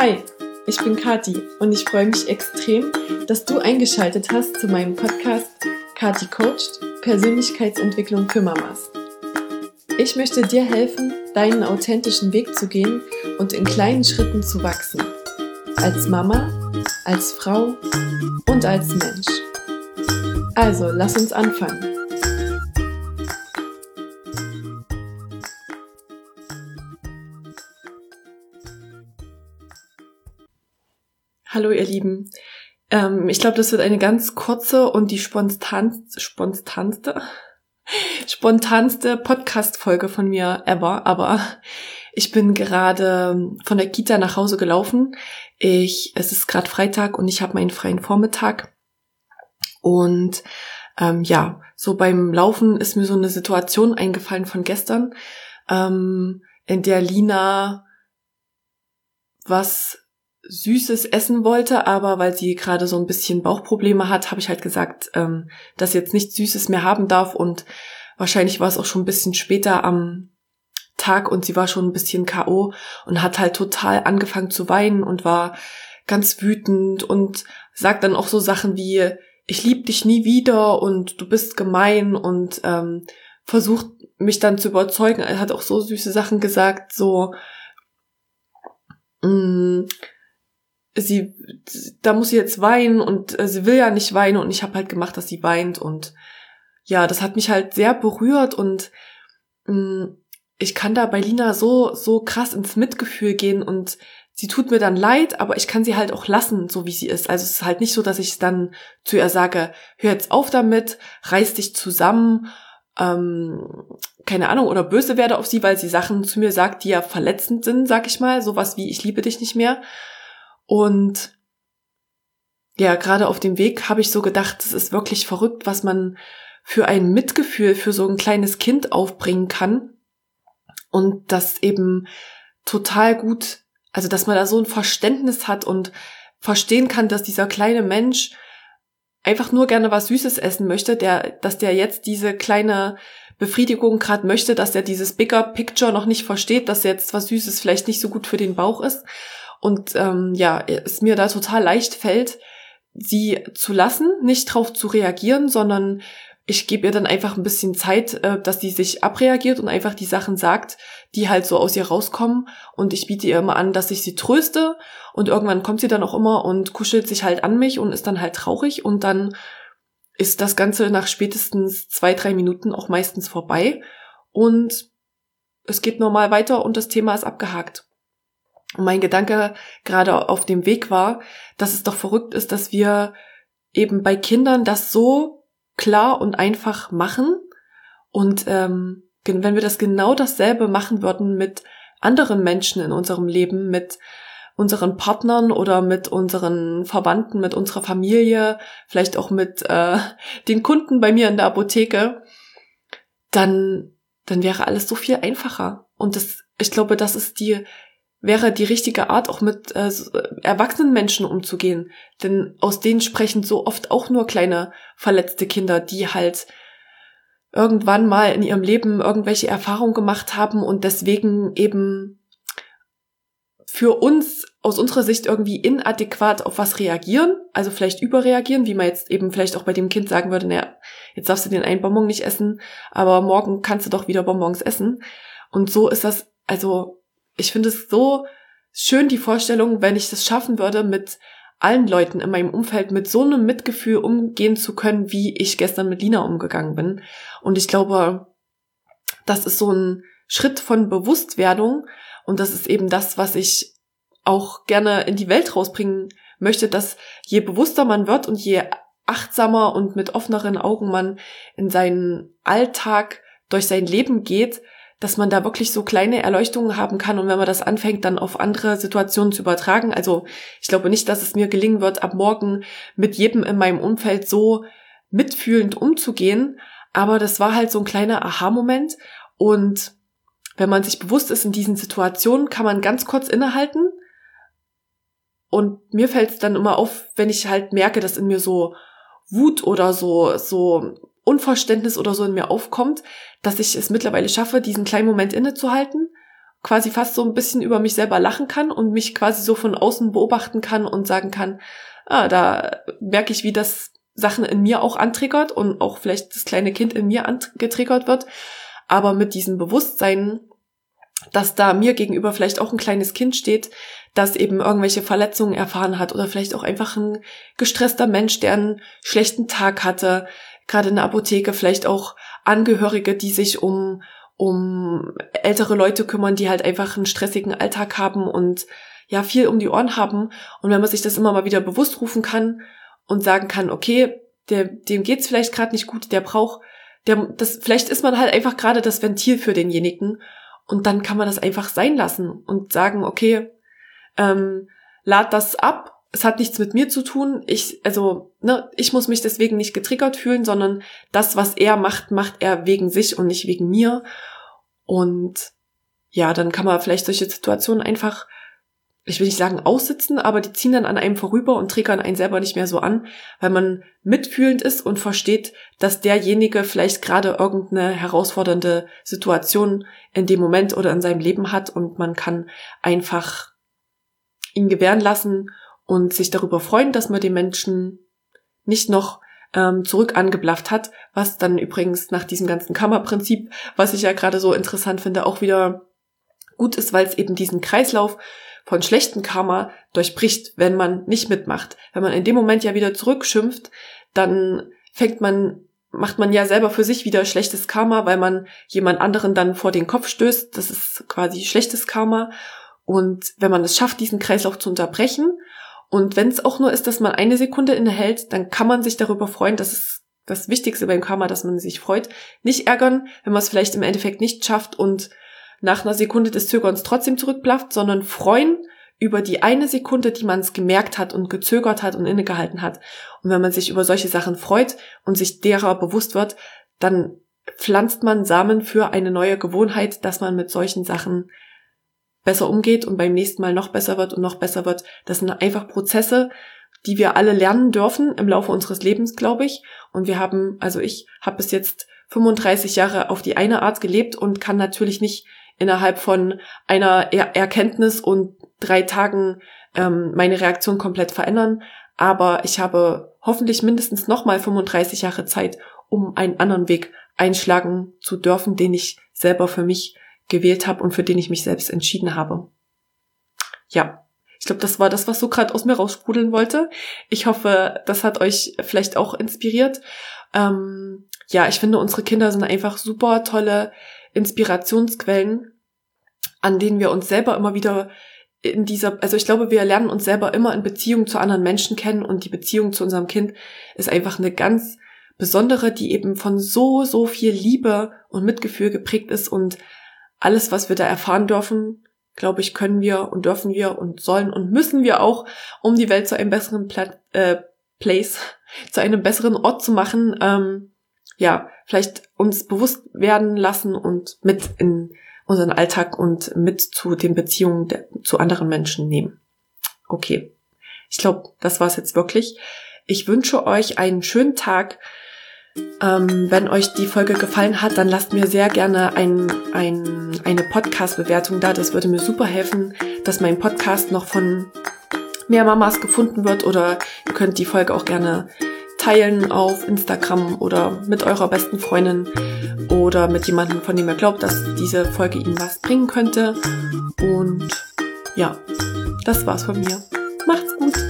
Hi, ich bin Kati und ich freue mich extrem, dass du eingeschaltet hast zu meinem Podcast Kati Coached Persönlichkeitsentwicklung für Mamas. Ich möchte dir helfen, deinen authentischen Weg zu gehen und in kleinen Schritten zu wachsen. Als Mama, als Frau und als Mensch. Also, lass uns anfangen. Hallo ihr Lieben. Ähm, ich glaube, das wird eine ganz kurze und die spontan, spontanste, spontanste Podcast-Folge von mir ever. Aber ich bin gerade von der Kita nach Hause gelaufen. Ich, es ist gerade Freitag und ich habe meinen freien Vormittag. Und ähm, ja, so beim Laufen ist mir so eine Situation eingefallen von gestern, ähm, in der Lina was Süßes essen wollte, aber weil sie gerade so ein bisschen Bauchprobleme hat, habe ich halt gesagt, ähm, dass sie jetzt nichts Süßes mehr haben darf und wahrscheinlich war es auch schon ein bisschen später am Tag und sie war schon ein bisschen KO und hat halt total angefangen zu weinen und war ganz wütend und sagt dann auch so Sachen wie ich lieb dich nie wieder und du bist gemein und ähm, versucht mich dann zu überzeugen. Er hat auch so süße Sachen gesagt, so mh, mm, sie, da muss sie jetzt weinen und äh, sie will ja nicht weinen und ich habe halt gemacht, dass sie weint und ja, das hat mich halt sehr berührt und mh, mm, ich kann da bei Lina so, so krass ins Mitgefühl gehen und sie tut mir dann leid, aber ich kann sie halt auch lassen, so wie sie ist. Also es ist halt nicht so, dass ich dann zu ihr sage, hör jetzt auf damit, reiß dich zusammen, ähm, keine Ahnung, oder böse werde auf sie, weil sie Sachen zu mir sagt, die ja verletzend sind, sag ich mal, sowas wie ich liebe dich nicht mehr, und ja, gerade auf dem Weg habe ich so gedacht, es ist wirklich verrückt, was man für ein Mitgefühl für so ein kleines Kind aufbringen kann. Und das eben total gut, also dass man da so ein Verständnis hat und verstehen kann, dass dieser kleine Mensch einfach nur gerne was Süßes essen möchte, der, dass der jetzt diese kleine Befriedigung gerade möchte, dass er dieses Bigger Picture noch nicht versteht, dass jetzt was Süßes vielleicht nicht so gut für den Bauch ist und ähm, ja, es mir da total leicht fällt, sie zu lassen, nicht drauf zu reagieren, sondern ich gebe ihr dann einfach ein bisschen Zeit, äh, dass sie sich abreagiert und einfach die Sachen sagt, die halt so aus ihr rauskommen. Und ich biete ihr immer an, dass ich sie tröste. Und irgendwann kommt sie dann auch immer und kuschelt sich halt an mich und ist dann halt traurig. Und dann ist das Ganze nach spätestens zwei, drei Minuten auch meistens vorbei. Und es geht normal weiter und das Thema ist abgehakt. Und mein Gedanke gerade auf dem Weg war, dass es doch verrückt ist, dass wir eben bei Kindern das so klar und einfach machen. Und ähm, wenn wir das genau dasselbe machen würden mit anderen Menschen in unserem Leben, mit unseren Partnern oder mit unseren Verwandten, mit unserer Familie, vielleicht auch mit äh, den Kunden bei mir in der Apotheke, dann, dann wäre alles so viel einfacher. Und das, ich glaube, das ist die wäre die richtige Art, auch mit äh, erwachsenen Menschen umzugehen. Denn aus denen sprechen so oft auch nur kleine verletzte Kinder, die halt irgendwann mal in ihrem Leben irgendwelche Erfahrungen gemacht haben und deswegen eben für uns aus unserer Sicht irgendwie inadäquat auf was reagieren, also vielleicht überreagieren, wie man jetzt eben vielleicht auch bei dem Kind sagen würde, naja, jetzt darfst du den einen Bonbon nicht essen, aber morgen kannst du doch wieder Bonbons essen. Und so ist das, also ich finde es so schön, die Vorstellung, wenn ich das schaffen würde, mit allen Leuten in meinem Umfeld mit so einem Mitgefühl umgehen zu können, wie ich gestern mit Lina umgegangen bin. Und ich glaube, das ist so ein Schritt von Bewusstwerdung und das ist eben das, was ich auch gerne in die Welt rausbringen möchte, dass je bewusster man wird und je achtsamer und mit offeneren Augen man in seinen Alltag durch sein Leben geht, dass man da wirklich so kleine Erleuchtungen haben kann und wenn man das anfängt, dann auf andere Situationen zu übertragen. Also ich glaube nicht, dass es mir gelingen wird, ab morgen mit jedem in meinem Umfeld so mitfühlend umzugehen. Aber das war halt so ein kleiner Aha-Moment. Und wenn man sich bewusst ist in diesen Situationen, kann man ganz kurz innehalten. Und mir fällt es dann immer auf, wenn ich halt merke, dass in mir so Wut oder so, so Unverständnis oder so in mir aufkommt, dass ich es mittlerweile schaffe, diesen kleinen Moment innezuhalten quasi fast so ein bisschen über mich selber lachen kann und mich quasi so von außen beobachten kann und sagen kann, ah, da merke ich, wie das Sachen in mir auch antriggert und auch vielleicht das kleine Kind in mir angetriggert wird. Aber mit diesem Bewusstsein, dass da mir gegenüber vielleicht auch ein kleines Kind steht, das eben irgendwelche Verletzungen erfahren hat oder vielleicht auch einfach ein gestresster Mensch, der einen schlechten Tag hatte, gerade in der Apotheke, vielleicht auch Angehörige, die sich um, um ältere Leute kümmern, die halt einfach einen stressigen Alltag haben und ja, viel um die Ohren haben. Und wenn man sich das immer mal wieder bewusst rufen kann und sagen kann, okay, der, dem geht's vielleicht gerade nicht gut, der braucht, der, das, vielleicht ist man halt einfach gerade das Ventil für denjenigen und dann kann man das einfach sein lassen und sagen, okay, ähm, lad das ab. Es hat nichts mit mir zu tun. Ich, also, ne, ich muss mich deswegen nicht getriggert fühlen, sondern das, was er macht, macht er wegen sich und nicht wegen mir. Und ja, dann kann man vielleicht solche Situationen einfach, ich will nicht sagen aussitzen, aber die ziehen dann an einem vorüber und triggern einen selber nicht mehr so an, weil man mitfühlend ist und versteht, dass derjenige vielleicht gerade irgendeine herausfordernde Situation in dem Moment oder in seinem Leben hat und man kann einfach ihn gewähren lassen und sich darüber freuen, dass man den Menschen nicht noch ähm, zurück angeblafft hat, was dann übrigens nach diesem ganzen Kammerprinzip, was ich ja gerade so interessant finde, auch wieder gut ist, weil es eben diesen Kreislauf von schlechten Karma durchbricht, wenn man nicht mitmacht. Wenn man in dem Moment ja wieder zurückschimpft, dann fängt man, macht man ja selber für sich wieder schlechtes Karma, weil man jemand anderen dann vor den Kopf stößt. Das ist quasi schlechtes Karma. Und wenn man es schafft, diesen Kreislauf zu unterbrechen, und wenn es auch nur ist, dass man eine Sekunde innehält, dann kann man sich darüber freuen. Das ist das Wichtigste beim Karma, dass man sich freut. Nicht ärgern, wenn man es vielleicht im Endeffekt nicht schafft und nach einer Sekunde des Zögerns trotzdem zurückblafft, sondern freuen über die eine Sekunde, die man es gemerkt hat und gezögert hat und innegehalten hat. Und wenn man sich über solche Sachen freut und sich derer bewusst wird, dann pflanzt man Samen für eine neue Gewohnheit, dass man mit solchen Sachen besser umgeht und beim nächsten Mal noch besser wird und noch besser wird. Das sind einfach Prozesse, die wir alle lernen dürfen im Laufe unseres Lebens, glaube ich. Und wir haben, also ich habe bis jetzt 35 Jahre auf die eine Art gelebt und kann natürlich nicht innerhalb von einer er Erkenntnis und drei Tagen ähm, meine Reaktion komplett verändern. Aber ich habe hoffentlich mindestens nochmal 35 Jahre Zeit, um einen anderen Weg einschlagen zu dürfen, den ich selber für mich gewählt habe und für den ich mich selbst entschieden habe. Ja, ich glaube, das war das, was so gerade aus mir raussprudeln wollte. Ich hoffe, das hat euch vielleicht auch inspiriert. Ähm, ja, ich finde, unsere Kinder sind einfach super tolle Inspirationsquellen, an denen wir uns selber immer wieder in dieser, also ich glaube, wir lernen uns selber immer in Beziehung zu anderen Menschen kennen und die Beziehung zu unserem Kind ist einfach eine ganz besondere, die eben von so, so viel Liebe und Mitgefühl geprägt ist und alles, was wir da erfahren dürfen, glaube ich, können wir und dürfen wir und sollen und müssen wir auch, um die Welt zu einem besseren Pla äh, Place, zu einem besseren Ort zu machen, ähm, ja, vielleicht uns bewusst werden lassen und mit in unseren Alltag und mit zu den Beziehungen der, zu anderen Menschen nehmen. Okay. Ich glaube, das war's jetzt wirklich. Ich wünsche euch einen schönen Tag. Ähm, wenn euch die Folge gefallen hat, dann lasst mir sehr gerne ein, ein, eine Podcast-Bewertung da. Das würde mir super helfen, dass mein Podcast noch von mehr Mamas gefunden wird. Oder ihr könnt die Folge auch gerne teilen auf Instagram oder mit eurer besten Freundin oder mit jemandem, von dem ihr glaubt, dass diese Folge ihnen was bringen könnte. Und ja, das war's von mir. Macht's gut.